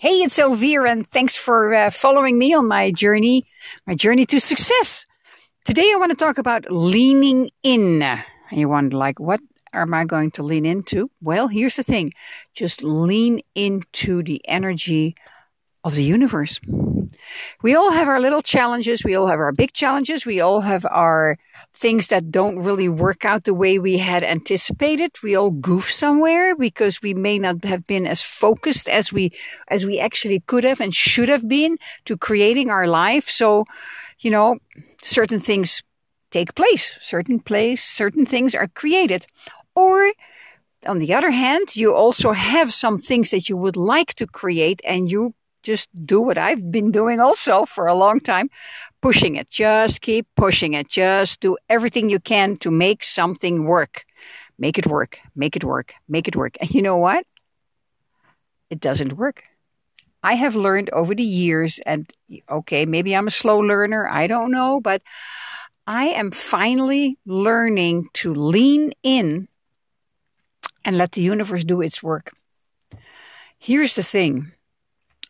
Hey, it's Elvira, and thanks for uh, following me on my journey, my journey to success. Today, I want to talk about leaning in. And you wonder, like, what am I going to lean into? Well, here's the thing just lean into the energy of the universe. We all have our little challenges. We all have our big challenges. We all have our things that don't really work out the way we had anticipated. We all goof somewhere because we may not have been as focused as we, as we actually could have and should have been to creating our life. So, you know, certain things take place, certain place, certain things are created. Or on the other hand, you also have some things that you would like to create and you just do what I've been doing also for a long time, pushing it. Just keep pushing it. Just do everything you can to make something work. Make it work. Make it work. Make it work. And you know what? It doesn't work. I have learned over the years, and okay, maybe I'm a slow learner. I don't know, but I am finally learning to lean in and let the universe do its work. Here's the thing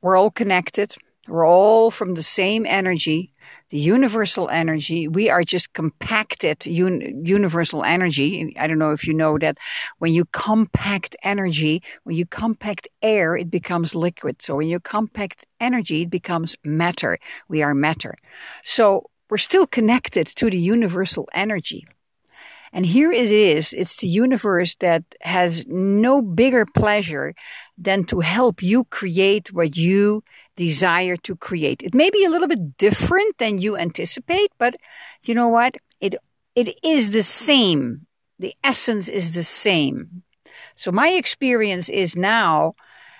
we're all connected. We're all from the same energy, the universal energy. We are just compacted un- universal energy. I don't know if you know that when you compact energy, when you compact air, it becomes liquid. So when you compact energy, it becomes matter. We are matter. So we're still connected to the universal energy. And here it is. It's the universe that has no bigger pleasure than to help you create what you desire to create. It may be a little bit different than you anticipate, but you know what? It, it is the same. The essence is the same. So my experience is now,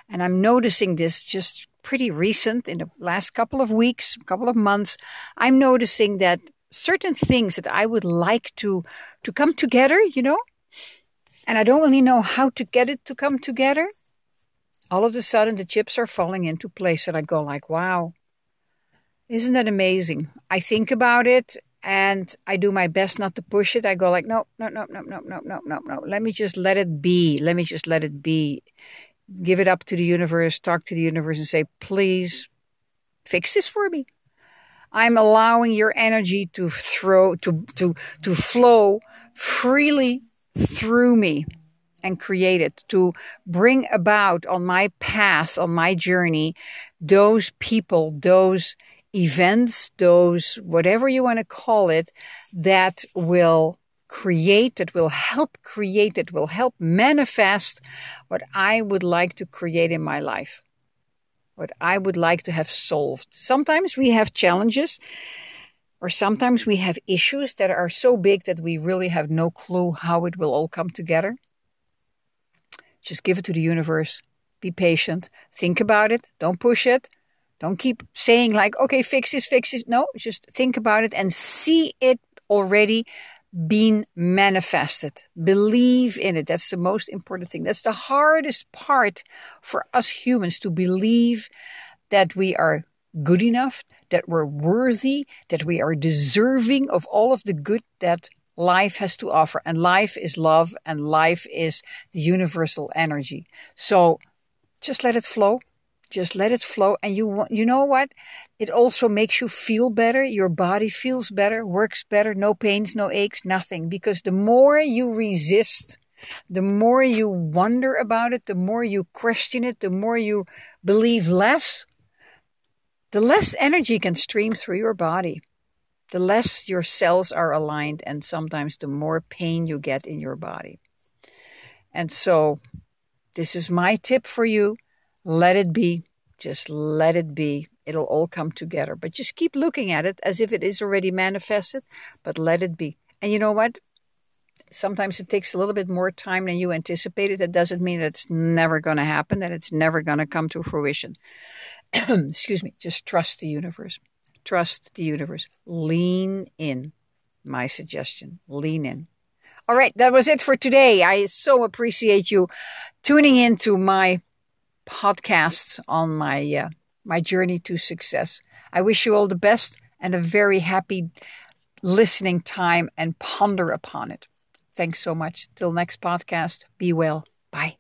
and I'm noticing this just pretty recent in the last couple of weeks, couple of months, I'm noticing that certain things that I would like to to come together, you know, and I don't really know how to get it to come together. All of a sudden, the chips are falling into place, and I go like, "Wow, isn't that amazing?" I think about it, and I do my best not to push it. I go like, "No, no, no, no, no, no, no, no, no. Let me just let it be. Let me just let it be. Give it up to the universe. Talk to the universe, and say, please, fix this for me." I'm allowing your energy to throw, to, to, to flow freely through me and create it to bring about on my path, on my journey, those people, those events, those whatever you want to call it, that will create, that will help create, that will help manifest what I would like to create in my life what I would like to have solved. Sometimes we have challenges or sometimes we have issues that are so big that we really have no clue how it will all come together. Just give it to the universe. Be patient. Think about it. Don't push it. Don't keep saying, like, okay, fix this, fix this. No, just think about it and see it already being manifested. Believe in it. That's the most important thing. That's the hardest part for us humans to believe that we are good enough, that we're worthy, that we are deserving of all of the good that life has to offer. And life is love and life is the universal energy. So just let it flow. Just let it flow. And you, want, you know what? It also makes you feel better. Your body feels better, works better. No pains, no aches, nothing. Because the more you resist, the more you wonder about it, the more you question it, the more you believe less, the less energy can stream through your body. The less your cells are aligned, and sometimes the more pain you get in your body. And so, this is my tip for you let it be. Just let it be. It'll all come together. But just keep looking at it as if it is already manifested, but let it be. And you know what? Sometimes it takes a little bit more time than you anticipated. That doesn't mean that it's never going to happen, that it's never going to come to fruition. Excuse me. Just trust the universe. Trust the universe. Lean in. My suggestion. Lean in. All right, that was it for today. I so appreciate you tuning in to my podcasts on my uh, my journey to success. I wish you all the best and a very happy listening time and ponder upon it. Thanks so much. Till next podcast, be well. Bye.